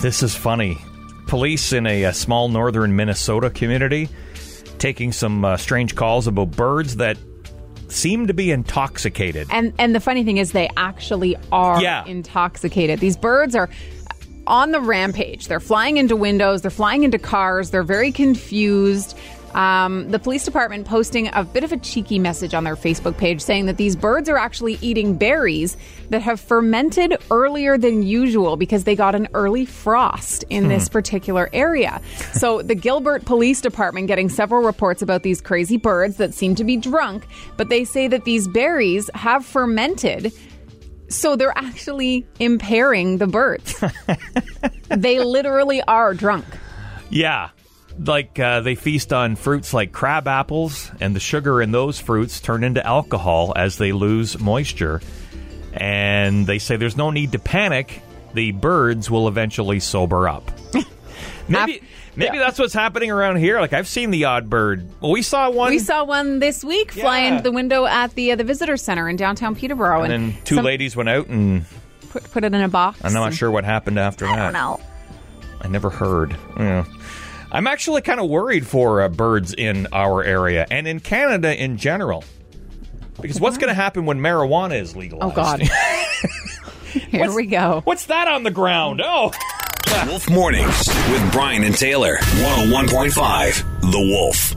This is funny. Police in a, a small northern Minnesota community taking some uh, strange calls about birds that seem to be intoxicated. And and the funny thing is they actually are Yeah. intoxicated. These birds are on the rampage. They're flying into windows, they're flying into cars, they're very confused. Um, the police department posting a bit of a cheeky message on their Facebook page saying that these birds are actually eating berries that have fermented earlier than usual because they got an early frost in this particular area. So the Gilbert Police Department getting several reports about these crazy birds that seem to be drunk, but they say that these berries have fermented. So they're actually impairing the birds. they literally are drunk. Yeah. Like uh, they feast on fruits like crab apples, and the sugar in those fruits turn into alcohol as they lose moisture. And they say there's no need to panic. The birds will eventually sober up. maybe maybe that's what's happening around here. Like I've seen the odd bird. Well, we saw one. We saw one this week fly Yeah. into the window at the uh, the visitor center in downtown Peterborough, and then two some- ladies went out, and put, put it in a box. I'm not and- sure what happened after that. I don't know. I never heard. Yeah. I'm actually kind of worried for uh, birds in our area and in Canada in general. Because what's going to happen when marijuana is legalized? Oh God. Here What's- we go. What's that on the ground? Oh, Wolf Mornings with Brian and Taylor. 101.5 The Wolf.